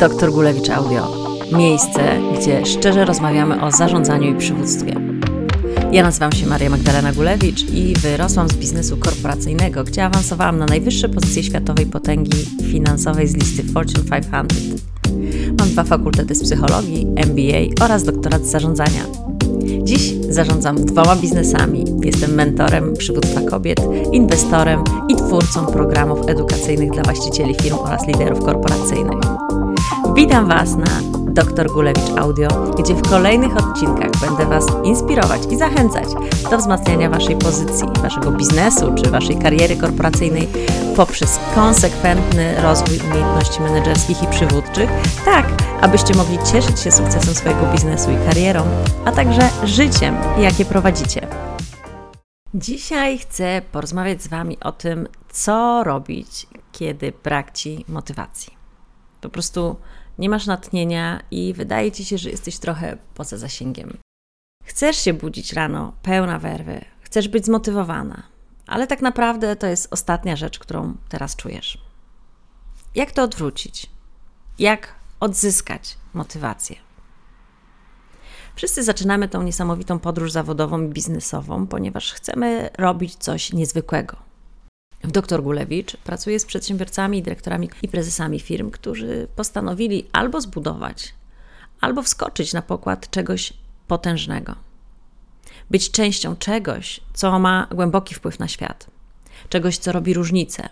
Dr Gulewicz Audio. Miejsce, gdzie szczerze rozmawiamy o zarządzaniu i przywództwie. Ja nazywam się Maria Magdalena Gulewicz i wyrosłam z biznesu korporacyjnego, gdzie awansowałam na najwyższe pozycje światowej potęgi finansowej z listy Fortune 500. Mam dwa fakultety z psychologii, MBA oraz doktorat z zarządzania. Dziś zarządzam dwoma biznesami. Jestem mentorem przywództwa kobiet, inwestorem i twórcą programów edukacyjnych dla właścicieli firm oraz liderów korporacyjnych. Witam Was na Dr Gulewicz Audio, gdzie w kolejnych odcinkach będę Was inspirować i zachęcać do wzmacniania Waszej pozycji, Waszego biznesu czy Waszej kariery korporacyjnej poprzez konsekwentny rozwój umiejętności menedżerskich i przywódczych, tak abyście mogli cieszyć się sukcesem swojego biznesu i karierą, a także życiem, jakie prowadzicie. Dzisiaj chcę porozmawiać z Wami o tym, co robić, kiedy brak Ci motywacji. Po prostu nie masz natchnienia i wydaje ci się, że jesteś trochę poza zasięgiem. Chcesz się budzić rano pełna werwy, chcesz być zmotywowana, ale tak naprawdę to jest ostatnia rzecz, którą teraz czujesz. Jak to odwrócić? Jak odzyskać motywację? Wszyscy zaczynamy tą niesamowitą podróż zawodową i biznesową, ponieważ chcemy robić coś niezwykłego Dr Gulewicz pracuję z przedsiębiorcami, dyrektorami i prezesami firm, którzy postanowili albo zbudować, albo wskoczyć na pokład czegoś potężnego. Być częścią czegoś, co ma głęboki wpływ na świat, czegoś, co robi różnicę.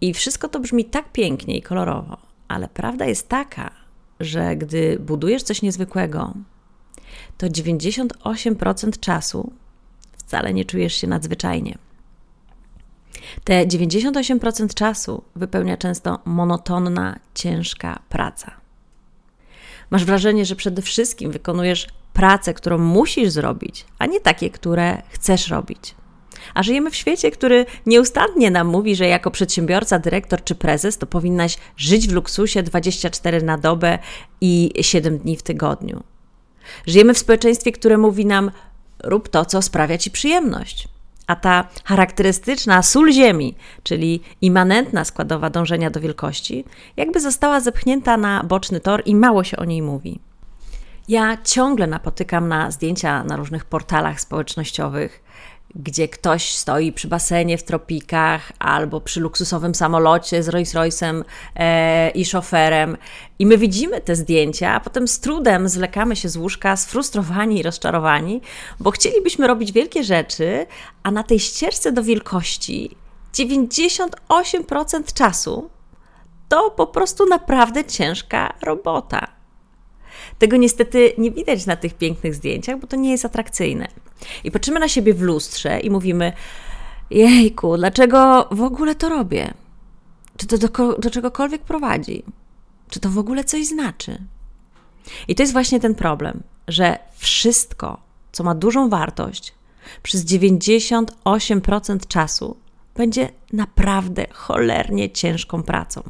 I wszystko to brzmi tak pięknie i kolorowo, ale prawda jest taka, że gdy budujesz coś niezwykłego, to 98% czasu wcale nie czujesz się nadzwyczajnie. Te 98% czasu wypełnia często monotonna, ciężka praca. Masz wrażenie, że przede wszystkim wykonujesz pracę, którą musisz zrobić, a nie takie, które chcesz robić. A żyjemy w świecie, który nieustannie nam mówi, że jako przedsiębiorca, dyrektor czy prezes to powinnaś żyć w luksusie 24 na dobę i 7 dni w tygodniu. Żyjemy w społeczeństwie, które mówi nam: rób to, co sprawia ci przyjemność a ta charakterystyczna sól ziemi, czyli immanentna składowa dążenia do wielkości, jakby została zepchnięta na boczny tor i mało się o niej mówi. Ja ciągle napotykam na zdjęcia na różnych portalach społecznościowych gdzie ktoś stoi przy basenie w tropikach albo przy luksusowym samolocie z Rolls Royce'em e, i szoferem. I my widzimy te zdjęcia, a potem z trudem zwlekamy się z łóżka, sfrustrowani i rozczarowani, bo chcielibyśmy robić wielkie rzeczy, a na tej ścieżce do wielkości 98% czasu to po prostu naprawdę ciężka robota. Tego niestety nie widać na tych pięknych zdjęciach, bo to nie jest atrakcyjne. I patrzymy na siebie w lustrze i mówimy: Jejku, dlaczego w ogóle to robię? Czy to do, do czegokolwiek prowadzi? Czy to w ogóle coś znaczy? I to jest właśnie ten problem, że wszystko, co ma dużą wartość, przez 98% czasu będzie naprawdę cholernie ciężką pracą.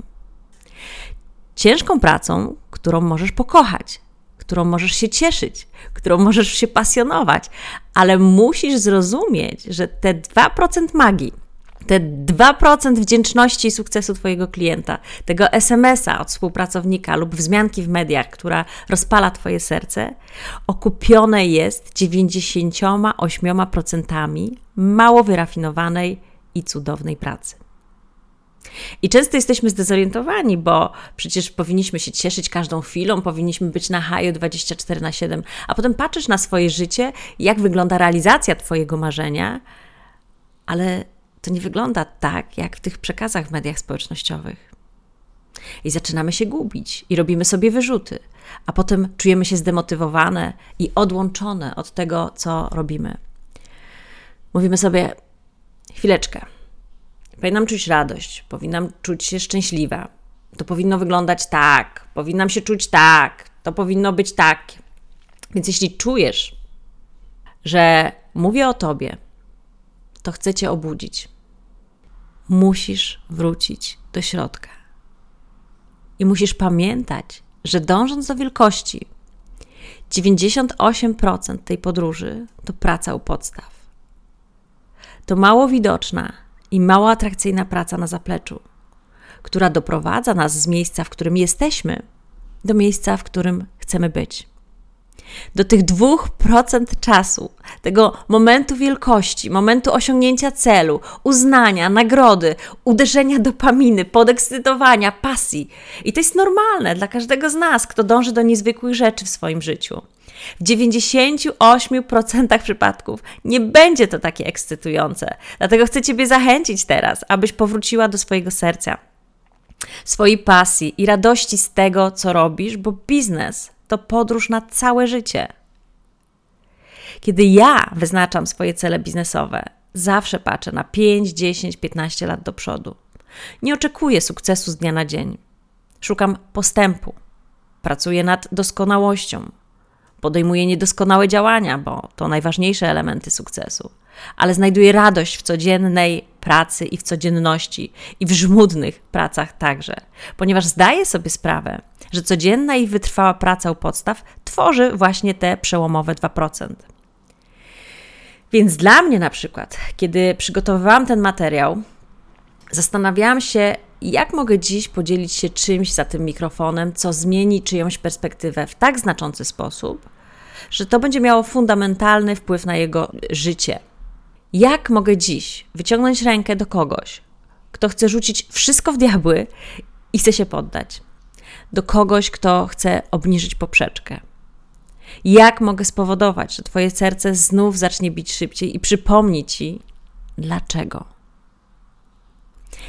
Ciężką pracą, którą możesz pokochać, którą możesz się cieszyć, którą możesz się pasjonować, ale musisz zrozumieć, że te 2% magii, te 2% wdzięczności i sukcesu Twojego klienta, tego SMS-a od współpracownika lub wzmianki w mediach, która rozpala Twoje serce, okupione jest 98% mało wyrafinowanej i cudownej pracy. I często jesteśmy zdezorientowani, bo przecież powinniśmy się cieszyć każdą chwilą, powinniśmy być na haju 24 na 7, a potem patrzysz na swoje życie, jak wygląda realizacja Twojego marzenia, ale to nie wygląda tak, jak w tych przekazach w mediach społecznościowych. I zaczynamy się gubić i robimy sobie wyrzuty, a potem czujemy się zdemotywowane i odłączone od tego, co robimy. Mówimy sobie: chwileczkę Powinnam czuć radość, powinnam czuć się szczęśliwa. To powinno wyglądać tak, powinnam się czuć tak, to powinno być tak. Więc jeśli czujesz, że mówię o tobie, to chcę cię obudzić. Musisz wrócić do środka. I musisz pamiętać, że dążąc do wielkości, 98% tej podróży to praca u podstaw. To mało widoczna, i mało atrakcyjna praca na zapleczu, która doprowadza nas z miejsca, w którym jesteśmy, do miejsca, w którym chcemy być. Do tych 2% czasu, tego momentu wielkości, momentu osiągnięcia celu, uznania, nagrody, uderzenia dopaminy, podekscytowania, pasji. I to jest normalne dla każdego z nas, kto dąży do niezwykłych rzeczy w swoim życiu. W 98% przypadków nie będzie to takie ekscytujące. Dlatego chcę Ciebie zachęcić teraz, abyś powróciła do swojego serca, swojej pasji i radości z tego, co robisz, bo biznes to podróż na całe życie. Kiedy ja wyznaczam swoje cele biznesowe, zawsze patrzę na 5, 10, 15 lat do przodu. Nie oczekuję sukcesu z dnia na dzień. Szukam postępu. Pracuję nad doskonałością podejmuje niedoskonałe działania, bo to najważniejsze elementy sukcesu, ale znajduje radość w codziennej pracy i w codzienności, i w żmudnych pracach także, ponieważ zdaje sobie sprawę, że codzienna i wytrwała praca u podstaw tworzy właśnie te przełomowe 2%. Więc dla mnie na przykład, kiedy przygotowywałam ten materiał, zastanawiałam się, jak mogę dziś podzielić się czymś za tym mikrofonem, co zmieni czyjąś perspektywę w tak znaczący sposób, że to będzie miało fundamentalny wpływ na jego życie. Jak mogę dziś wyciągnąć rękę do kogoś, kto chce rzucić wszystko w diabły i chce się poddać? Do kogoś, kto chce obniżyć poprzeczkę? Jak mogę spowodować, że Twoje serce znów zacznie bić szybciej i przypomni Ci, dlaczego?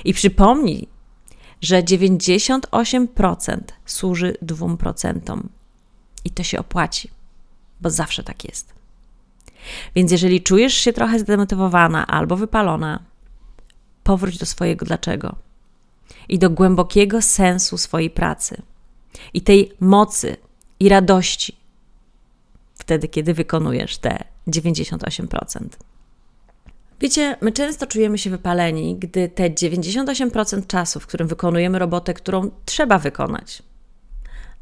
I przypomnij, że 98% służy 2%. I to się opłaci, bo zawsze tak jest. Więc jeżeli czujesz się trochę zdemotywowana albo wypalona, powróć do swojego dlaczego i do głębokiego sensu swojej pracy i tej mocy i radości wtedy, kiedy wykonujesz te 98%. Wiecie, my często czujemy się wypaleni, gdy te 98% czasu, w którym wykonujemy robotę, którą trzeba wykonać,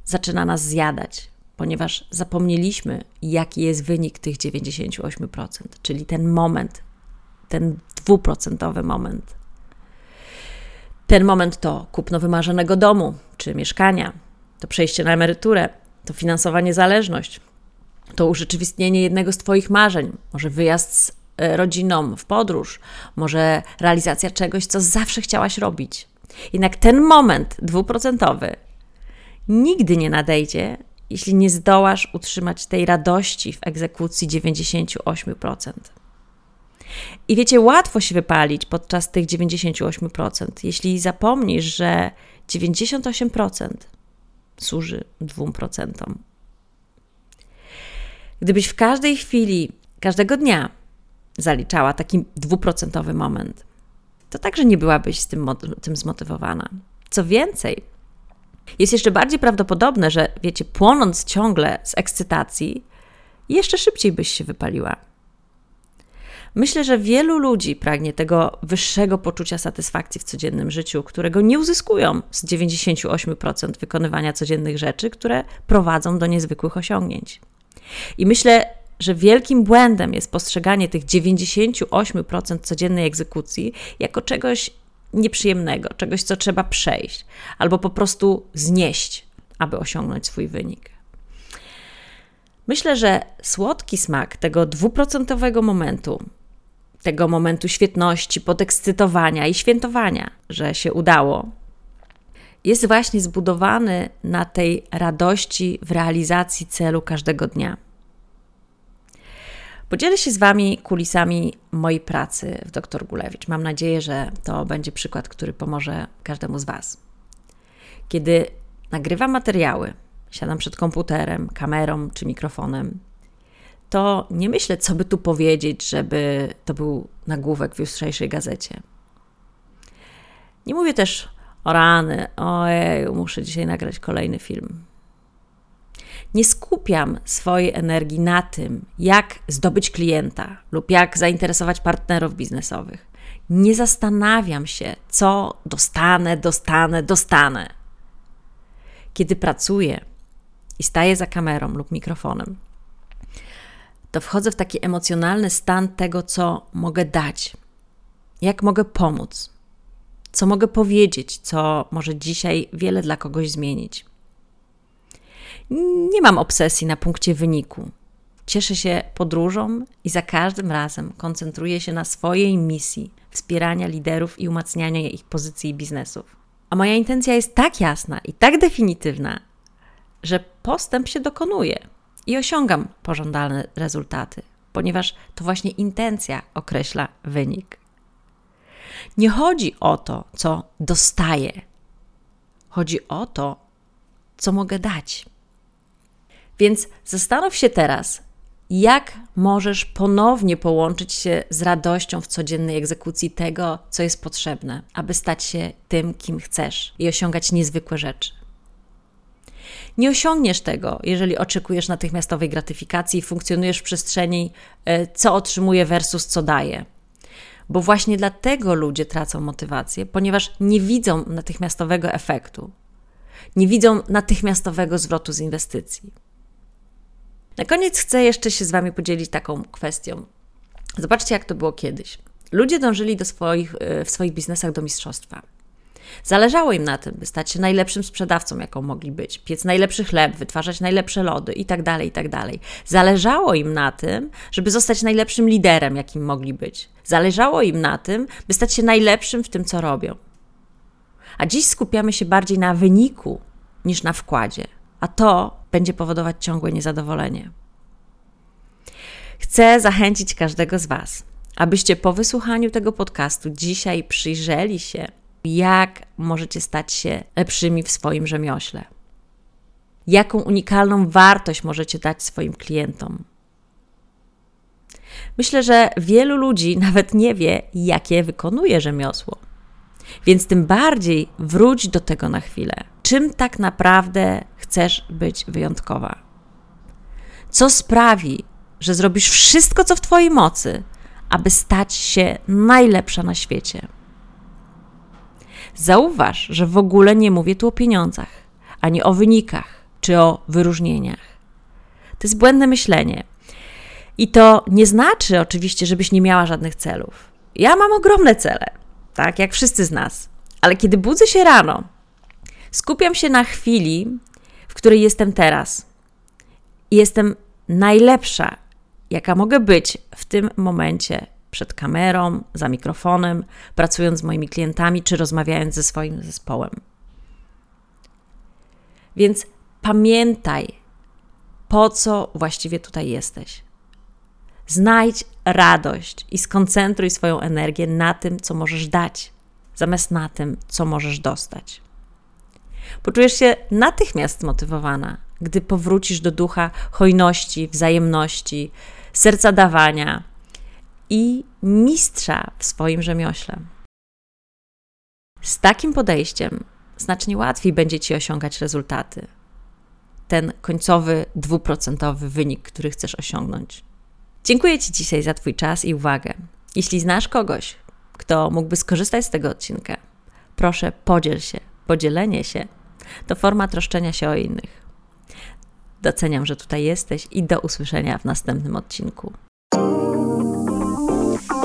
zaczyna nas zjadać, ponieważ zapomnieliśmy, jaki jest wynik tych 98%, czyli ten moment, ten dwuprocentowy moment. Ten moment to kupno wymarzonego domu czy mieszkania, to przejście na emeryturę, to finansowa niezależność, to urzeczywistnienie jednego z Twoich marzeń, może wyjazd z rodziną w podróż, może realizacja czegoś, co zawsze chciałaś robić. Jednak ten moment dwuprocentowy nigdy nie nadejdzie, jeśli nie zdołasz utrzymać tej radości w egzekucji 98%. I wiecie, łatwo się wypalić podczas tych 98%, jeśli zapomnisz, że 98% służy 2%. Gdybyś w każdej chwili, każdego dnia zaliczała taki dwuprocentowy moment, to także nie byłabyś z tym, tym zmotywowana. Co więcej, jest jeszcze bardziej prawdopodobne, że wiecie, płonąc ciągle z ekscytacji, jeszcze szybciej byś się wypaliła. Myślę, że wielu ludzi pragnie tego wyższego poczucia satysfakcji w codziennym życiu, którego nie uzyskują z 98% wykonywania codziennych rzeczy, które prowadzą do niezwykłych osiągnięć. I myślę, że wielkim błędem jest postrzeganie tych 98% codziennej egzekucji jako czegoś nieprzyjemnego, czegoś, co trzeba przejść albo po prostu znieść, aby osiągnąć swój wynik. Myślę, że słodki smak tego dwuprocentowego momentu, tego momentu świetności, podekscytowania i świętowania, że się udało, jest właśnie zbudowany na tej radości w realizacji celu każdego dnia. Podzielę się z Wami kulisami mojej pracy w Dr. Gulewicz. Mam nadzieję, że to będzie przykład, który pomoże każdemu z Was. Kiedy nagrywam materiały, siadam przed komputerem, kamerą czy mikrofonem, to nie myślę, co by tu powiedzieć, żeby to był nagłówek w jutrzejszej gazecie. Nie mówię też o rany, ojej, muszę dzisiaj nagrać kolejny film nie skupiam swojej energii na tym, jak zdobyć klienta lub jak zainteresować partnerów biznesowych. Nie zastanawiam się, co dostanę, dostanę, dostanę. Kiedy pracuję i staję za kamerą lub mikrofonem, to wchodzę w taki emocjonalny stan tego, co mogę dać, jak mogę pomóc, co mogę powiedzieć, co może dzisiaj wiele dla kogoś zmienić. Nie mam obsesji na punkcie wyniku. Cieszę się podróżą i za każdym razem koncentruję się na swojej misji wspierania liderów i umacniania ich pozycji i biznesów. A moja intencja jest tak jasna i tak definitywna, że postęp się dokonuje i osiągam pożądane rezultaty, ponieważ to właśnie intencja określa wynik. Nie chodzi o to, co dostaję, chodzi o to, co mogę dać. Więc zastanów się teraz, jak możesz ponownie połączyć się z radością w codziennej egzekucji tego, co jest potrzebne, aby stać się tym, kim chcesz i osiągać niezwykłe rzeczy. Nie osiągniesz tego, jeżeli oczekujesz natychmiastowej gratyfikacji i funkcjonujesz w przestrzeni, e, co otrzymuję versus co daję. Bo właśnie dlatego ludzie tracą motywację, ponieważ nie widzą natychmiastowego efektu, nie widzą natychmiastowego zwrotu z inwestycji. Na koniec chcę jeszcze się z Wami podzielić taką kwestią. Zobaczcie, jak to było kiedyś. Ludzie dążyli do swoich, e, w swoich biznesach do mistrzostwa. Zależało im na tym, by stać się najlepszym sprzedawcą, jaką mogli być, piec najlepszy chleb, wytwarzać najlepsze lody itd., tak itd. Tak Zależało im na tym, żeby zostać najlepszym liderem, jakim mogli być. Zależało im na tym, by stać się najlepszym w tym, co robią. A dziś skupiamy się bardziej na wyniku niż na wkładzie, a to będzie powodować ciągłe niezadowolenie. Chcę zachęcić każdego z Was, abyście po wysłuchaniu tego podcastu dzisiaj przyjrzeli się jak możecie stać się lepszymi w swoim rzemiośle. Jaką unikalną wartość możecie dać swoim klientom. Myślę, że wielu ludzi nawet nie wie, jakie wykonuje rzemiosło. Więc tym bardziej wróć do tego na chwilę. Czym tak naprawdę chcesz być wyjątkowa? Co sprawi, że zrobisz wszystko, co w Twojej mocy, aby stać się najlepsza na świecie? Zauważ, że w ogóle nie mówię tu o pieniądzach, ani o wynikach, czy o wyróżnieniach. To jest błędne myślenie. I to nie znaczy oczywiście, żebyś nie miała żadnych celów. Ja mam ogromne cele, tak jak wszyscy z nas. Ale kiedy budzę się rano, skupiam się na chwili, w której jestem teraz. Jestem najlepsza, jaka mogę być w tym momencie przed kamerą, za mikrofonem, pracując z moimi klientami czy rozmawiając ze swoim zespołem. Więc pamiętaj, po co właściwie tutaj jesteś. Znajdź radość i skoncentruj swoją energię na tym, co możesz dać, zamiast na tym, co możesz dostać. Poczujesz się natychmiast zmotywowana, gdy powrócisz do ducha hojności, wzajemności, serca dawania, i mistrza w swoim rzemiośle. Z takim podejściem znacznie łatwiej będzie Ci osiągać rezultaty. Ten końcowy, dwuprocentowy wynik, który chcesz osiągnąć. Dziękuję Ci dzisiaj za Twój czas i uwagę. Jeśli znasz kogoś, kto mógłby skorzystać z tego odcinka, proszę podziel się. Podzielenie się to forma troszczenia się o innych. Doceniam, że tutaj jesteś i do usłyszenia w następnym odcinku.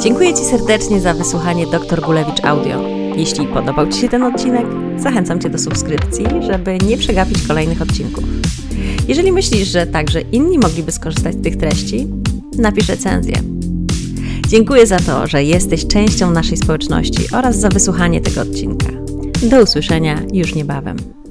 Dziękuję Ci serdecznie za wysłuchanie Dr. Gulewicz Audio. Jeśli podobał Ci się ten odcinek, zachęcam Cię do subskrypcji, żeby nie przegapić kolejnych odcinków. Jeżeli myślisz, że także inni mogliby skorzystać z tych treści, napisz recenzję. Dziękuję za to, że jesteś częścią naszej społeczności oraz za wysłuchanie tego odcinka. Do usłyszenia już niebawem.